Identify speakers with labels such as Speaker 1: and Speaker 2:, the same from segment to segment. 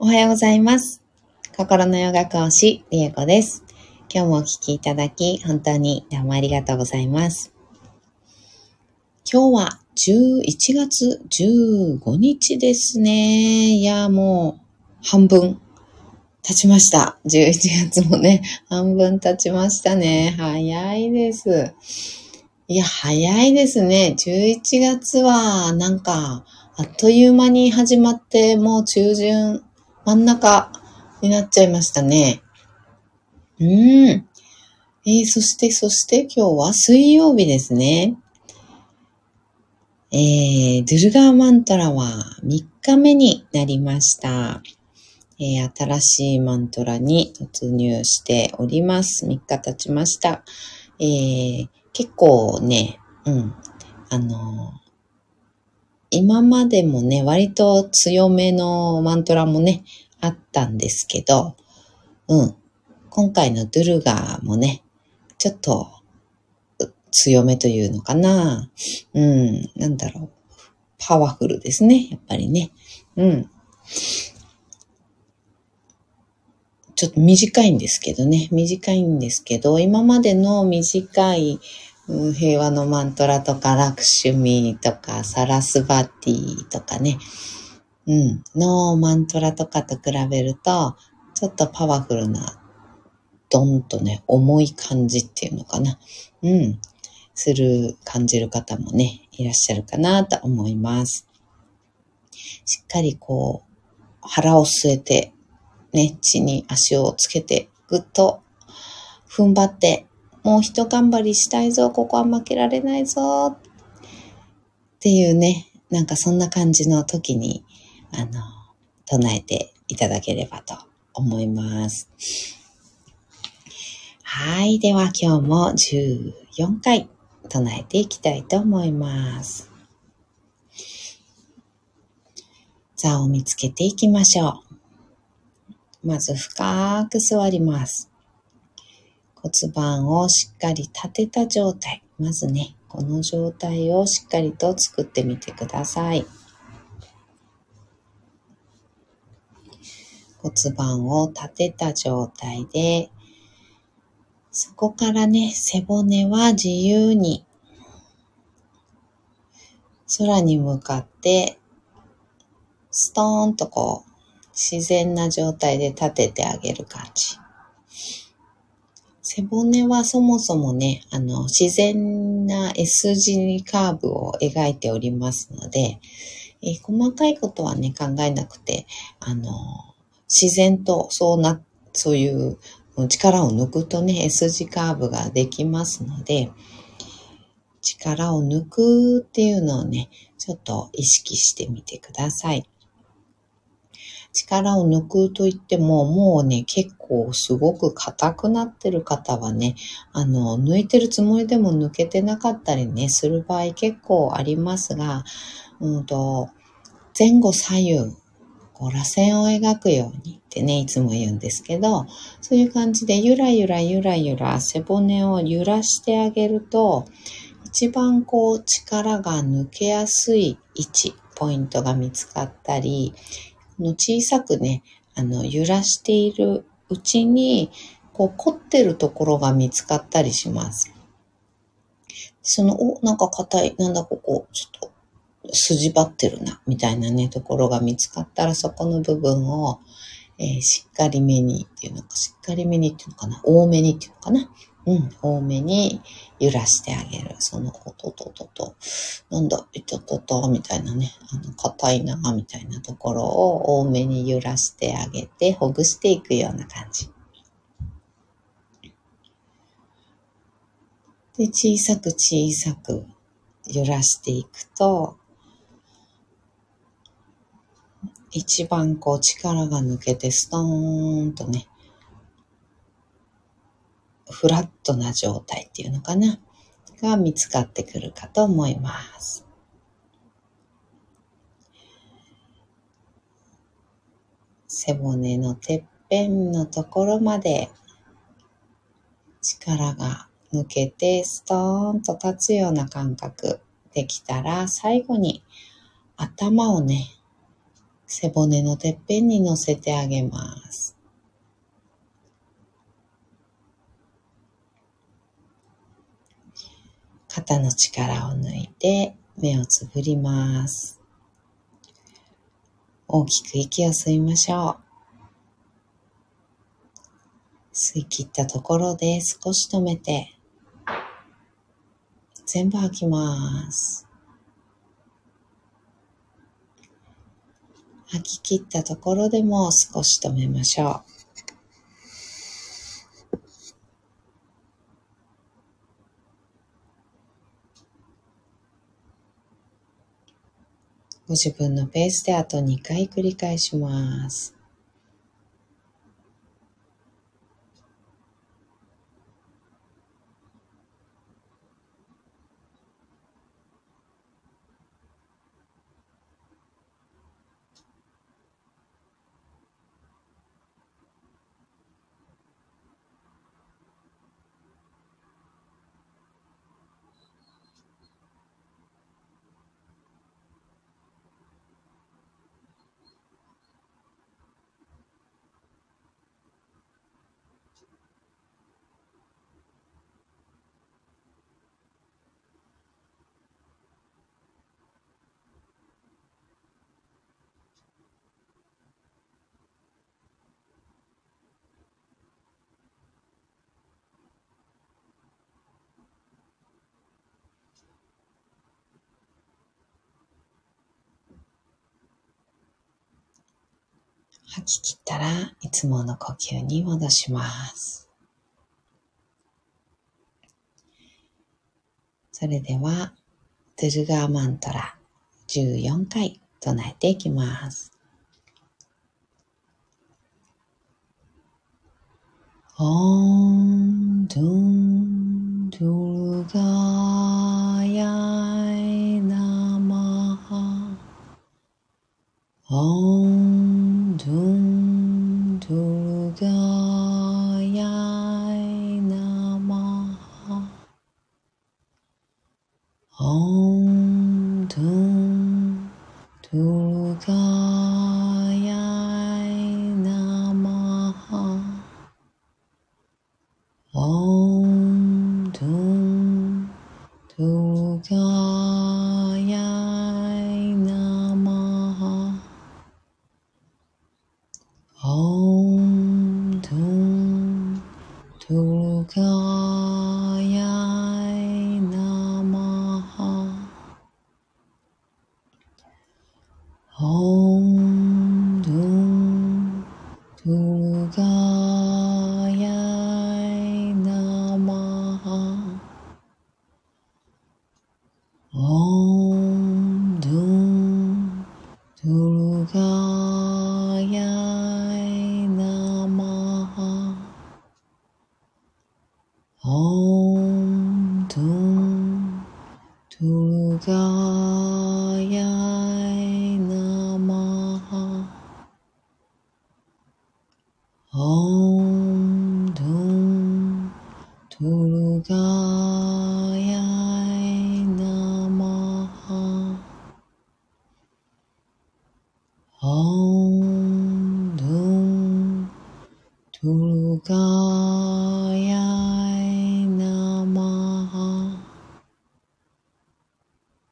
Speaker 1: おはようございます。心のヨガ講師、リエコです。今日もお聞きいただき、本当にどうもありがとうございます。今日は11月15日ですね。いや、もう半分経ちました。11月もね、半分経ちましたね。早いです。いや、早いですね。11月は、なんか、あっという間に始まって、もう中旬、真ん中になっちゃいましたね。うん。えーそして、そして今日は水曜日ですね。えー、ドゥルガーマントラは3日目になりました。えー新しいマントラに突入しております。3日経ちました。えー結構ね、うん、あの今までもね、割と強めのマントラもね、あったんですけど、うん、今回のドゥルガーもね、ちょっと強めというのかな。うん、なんだろう。パワフルですね、やっぱりね。うん。ちょっと短いんですけどね、短いんですけど、今までの短い、平和のマントラとか、ラクシュミとか、サラスバティとかね、うん、のマントラとかと比べると、ちょっとパワフルな、ドンとね、重い感じっていうのかな。うん、する、感じる方もね、いらっしゃるかなと思います。しっかりこう、腹を据えて、ね、地に足をつけて、ぐっと踏ん張って、もう一頑張りしたいぞ、ここは負けられないぞ、っていうね、なんかそんな感じの時に、あの、唱えていただければと思います。はい。では今日も14回唱えていきたいと思います。座を見つけていきましょう。まず深く座ります。骨盤をしっかり立てた状態。まずね、この状態をしっかりと作ってみてください。骨盤を立てた状態で、そこからね、背骨は自由に空に向かって、ストーンとこう、自然な状態で立ててあげる感じ。背骨はそもそもね、あの、自然な S 字カーブを描いておりますので、えー細かいことはね、考えなくて、あの、自然とそうな、そういう力を抜くとね、S 字カーブができますので、力を抜くっていうのをね、ちょっと意識してみてください。力を抜くと言っても、もうね、結構すごく硬くなってる方はね、あの、抜いてるつもりでも抜けてなかったりね、する場合結構ありますが、うんと、前後左右、こう、螺旋を描くようにってね、いつも言うんですけど、そういう感じでゆらゆらゆらゆら背骨を揺らしてあげると、一番こう力が抜けやすい位置、ポイントが見つかったり、小さくね、あの、揺らしているうちに、こう、凝ってるところが見つかったりします。その、お、なんか硬い、なんだここ、ちょっと、筋張ってるな、みたいなね、ところが見つかったら、そこの部分を、えーしっかりめにっていうのか、しっかりめにっていうのかな、多めにっていうのかな。うん、多めに揺らしてあげる。その、おとととと、なんだ、いととと、みたいなね、あの、硬いな、みたいなところを多めに揺らしてあげて、ほぐしていくような感じ。で、小さく小さく揺らしていくと、一番こう力が抜けてストーンとね、フラットな状態っていうのかな、が見つかってくるかと思います。背骨のてっぺんのところまで力が抜けてストーンと立つような感覚できたら最後に頭をね、背骨のてっぺんに乗せてあげます。肩の力を抜いて目をつぶります。大きく息を吸いましょう。吸い切ったところで少し止めて、全部吐きます。吐き切ったところでも少し止めましょう。ご自分のペースであと2回繰り返します。吐き切ったらいつもの呼吸に戻します。それでは、ドゥルガーマントラ14回唱えていきます。オンドゥン 엉둥 두가야이 나마하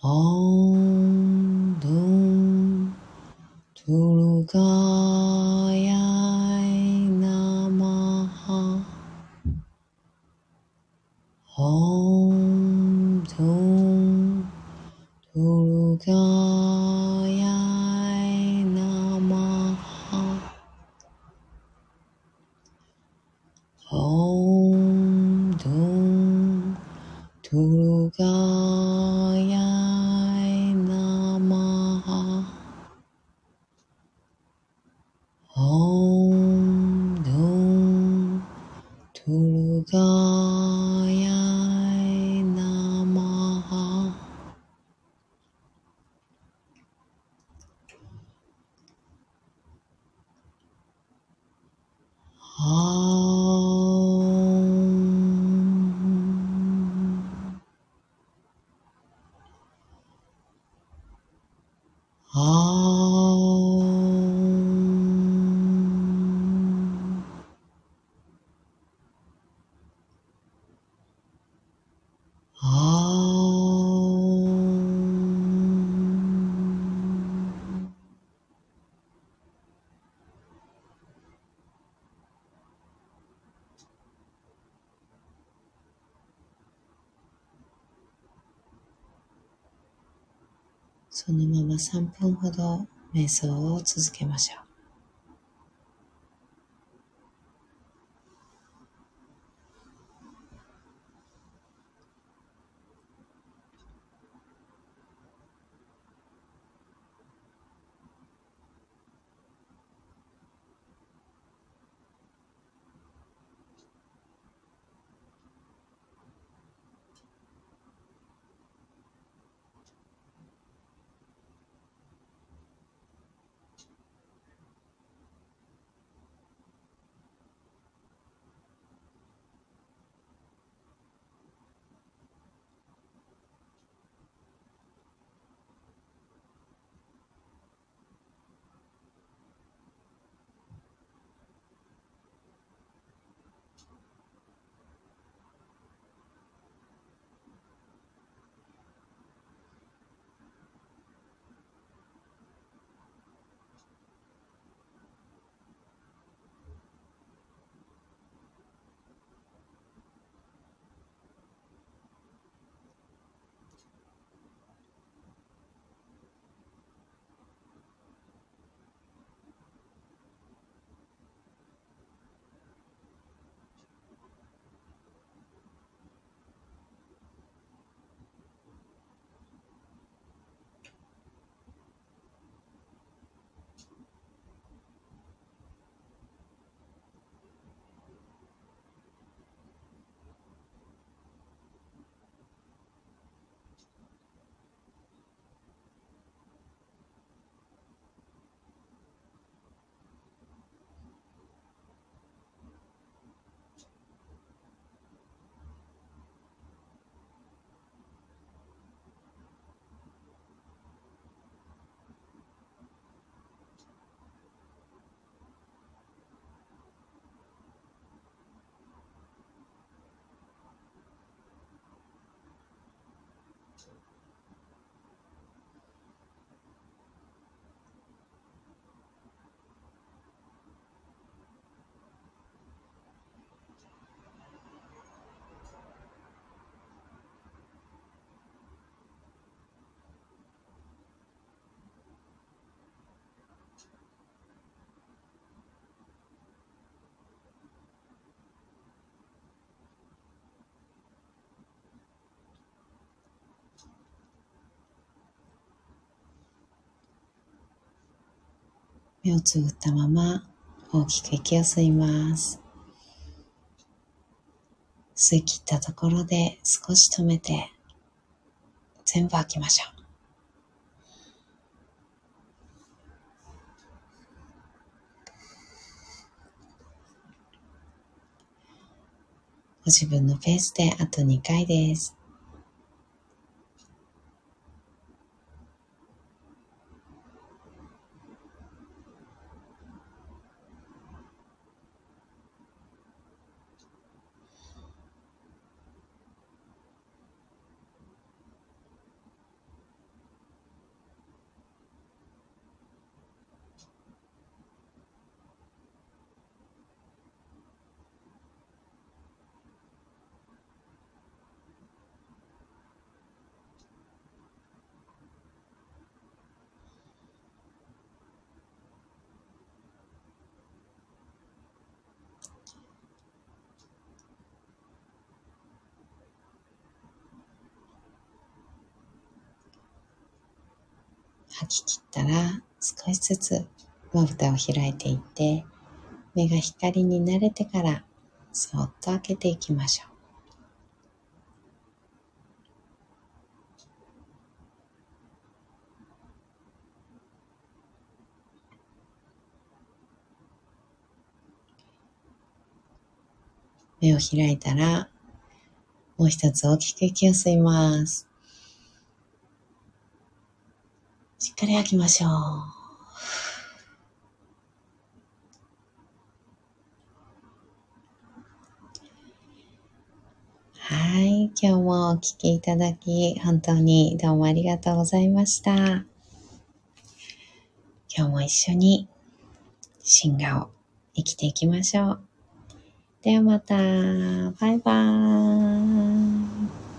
Speaker 1: 엉둥 두가야이 나마하 엉둥 두루가 そのまま3分ほど瞑想を続けましょう。目をつぶったまま大きく息を吸います。吸い切ったところで少し止めて全部吐きましょう。ご自分のペースであと2回です。吐き切ったら少しずつまぶたを開いていって目が光に慣れてからそっと開けていきましょう。目を開いたら、もう一つ大きく息を吸います。しっかり吐きましょう。はい。今日もお聴きいただき、本当にどうもありがとうございました。今日も一緒に、進化を生きていきましょう。ではまた。バイバーイ。